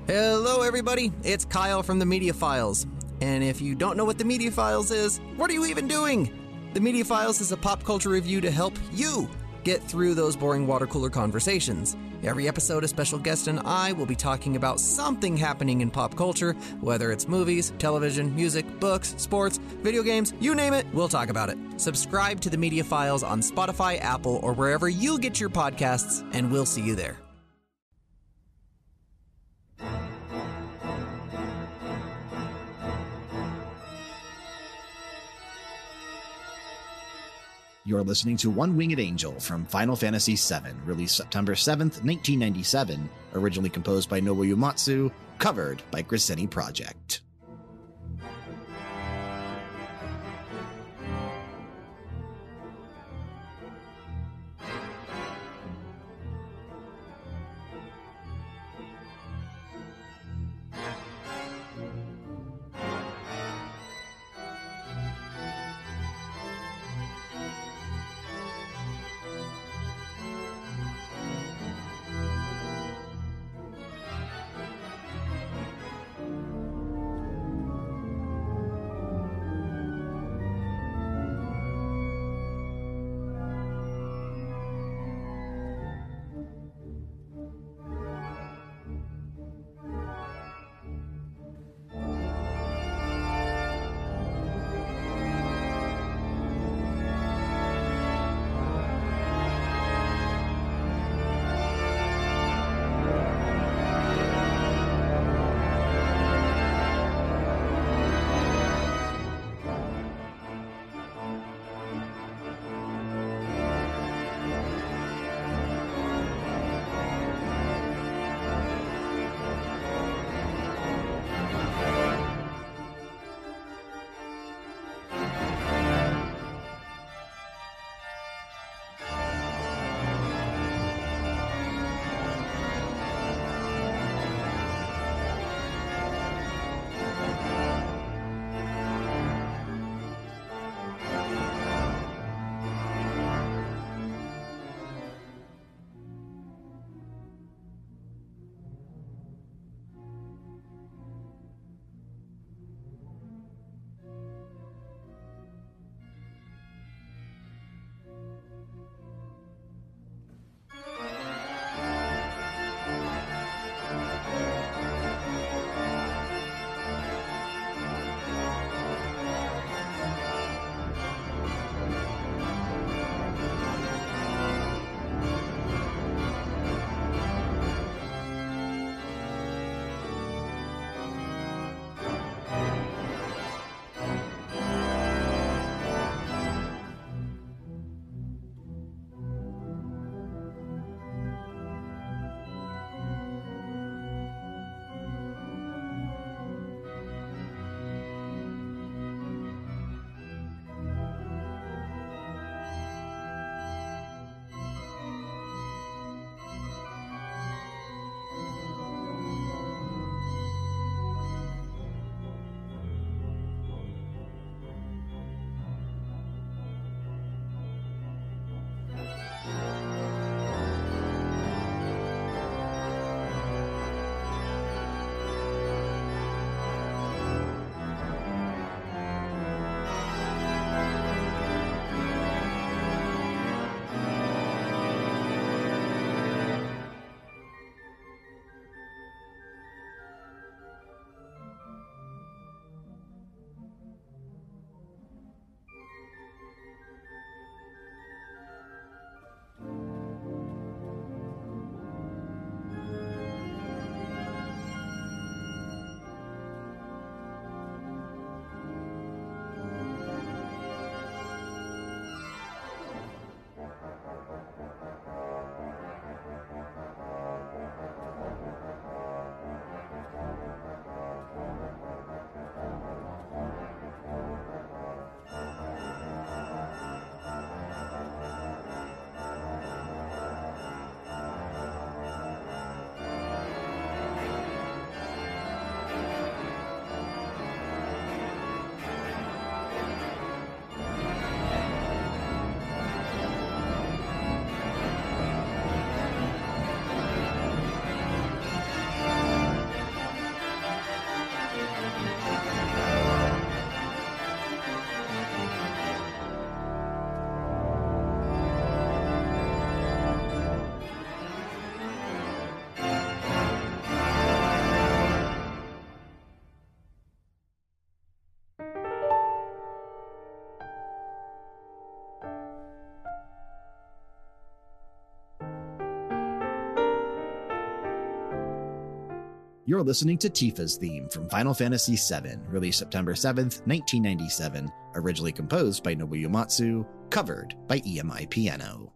Hello, everybody. It's Kyle from the Media Files. And if you don't know what the Media Files is, what are you even doing? The Media Files is a pop culture review to help you get through those boring water cooler conversations. Every episode, a special guest and I will be talking about something happening in pop culture, whether it's movies, television, music, books, sports, video games, you name it, we'll talk about it. Subscribe to the Media Files on Spotify, Apple, or wherever you get your podcasts, and we'll see you there. You're listening to One Winged Angel from Final Fantasy VII, released September 7th, 1997, originally composed by Nobuo Uematsu, covered by Grissini Project. You're listening to Tifa's theme from Final Fantasy VII, released September 7th, 1997, originally composed by Nobuo Uematsu, covered by EMI Piano.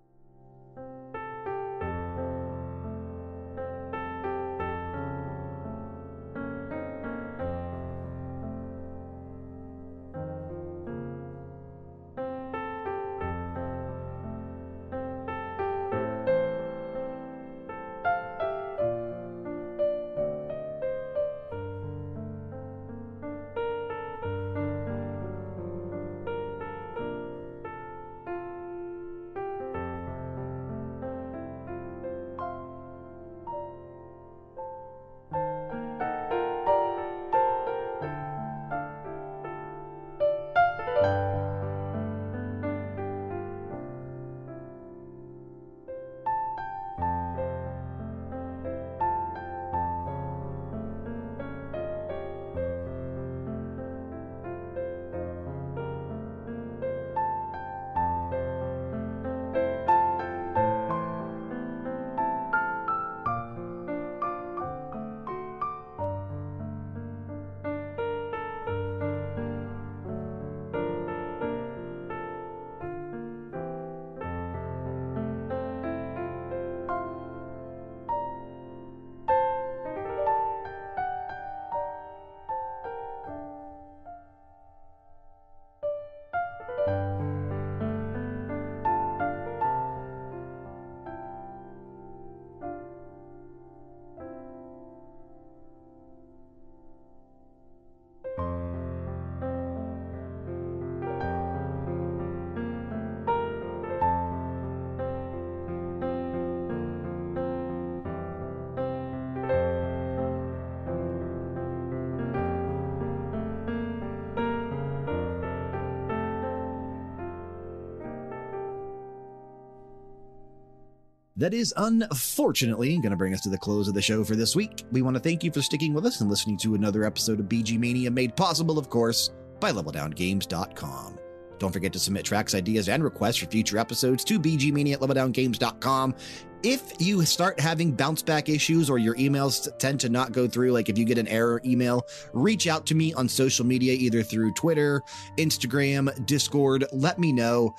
That is unfortunately going to bring us to the close of the show for this week. We want to thank you for sticking with us and listening to another episode of BG Mania, made possible, of course, by LevelDownGames.com. Don't forget to submit tracks, ideas, and requests for future episodes to bgmania at leveldowngames.com. If you start having bounce back issues or your emails tend to not go through, like if you get an error email, reach out to me on social media, either through Twitter, Instagram, Discord. Let me know.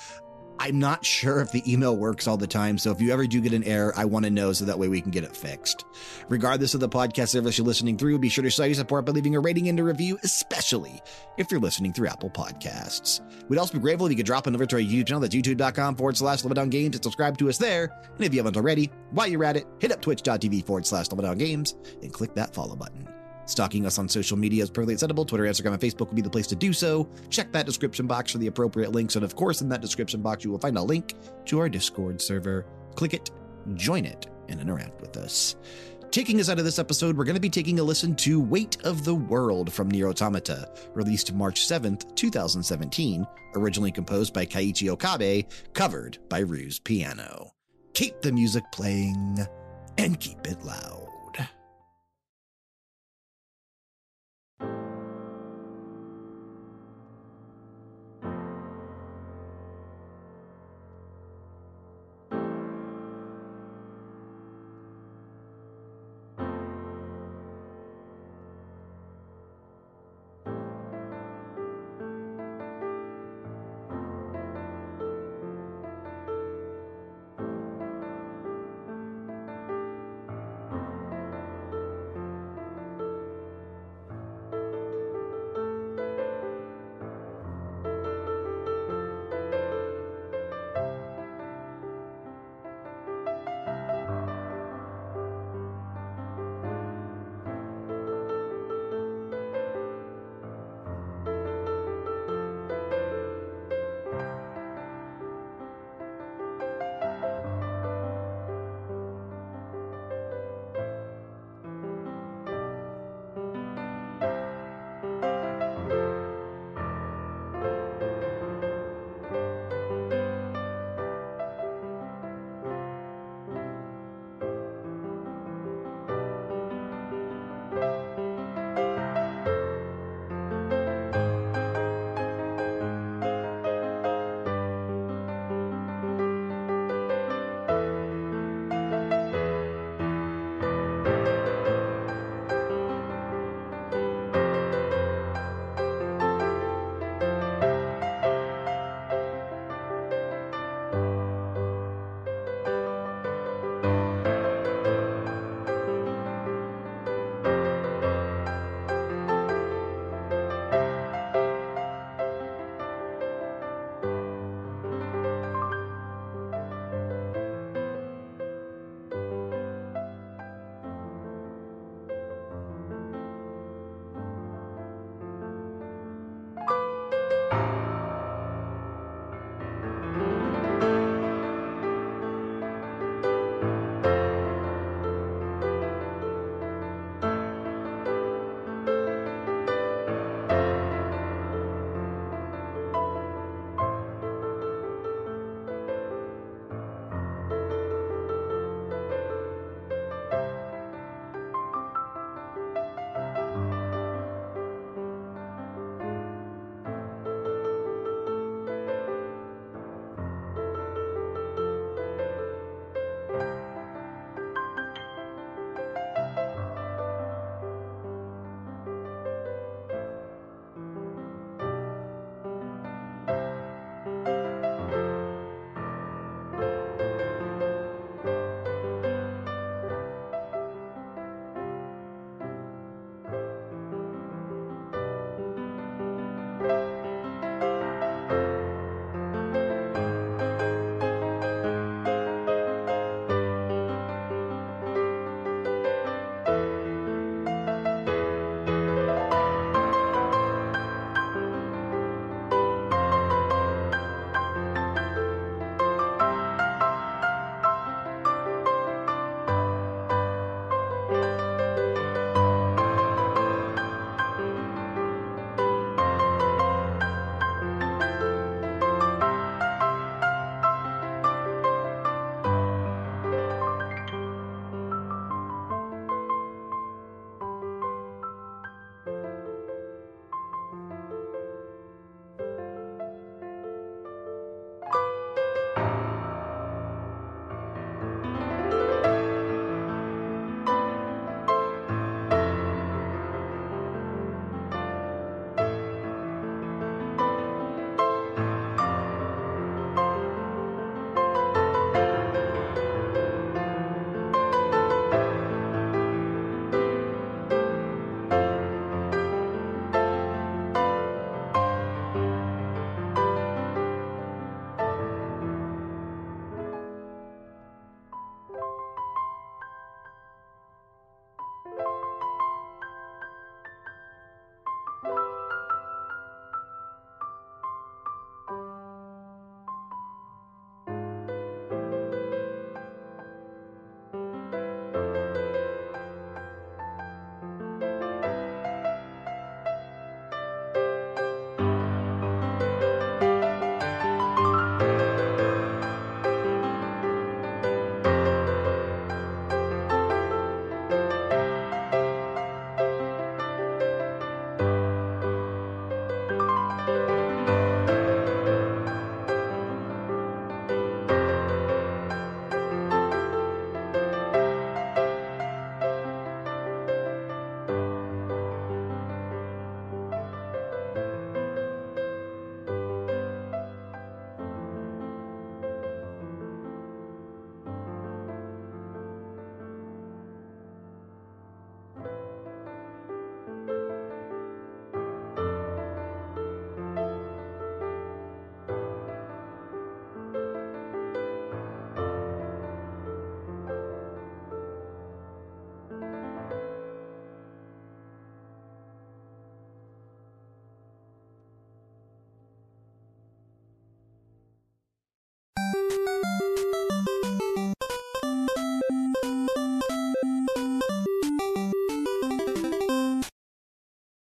I'm not sure if the email works all the time. So if you ever do get an error, I want to know so that way we can get it fixed. Regardless of the podcast service you're listening through, be sure to show your support by leaving a rating and a review, especially if you're listening through Apple Podcasts. We'd also be grateful if you could drop on over to our YouTube channel, that's youtube.com forward slash Level Down Games, and subscribe to us there. And if you haven't already, while you're at it, hit up twitch.tv forward slash Level Down Games and click that follow button. Stalking us on social media is perfectly acceptable. Twitter, Instagram, and Facebook will be the place to do so. Check that description box for the appropriate links. And of course, in that description box, you will find a link to our Discord server. Click it, join it, and interact with us. Taking us out of this episode, we're going to be taking a listen to Weight of the World from Nier Automata, released March 7th, 2017, originally composed by Keiichi Okabe, covered by Ru's Piano. Keep the music playing and keep it loud.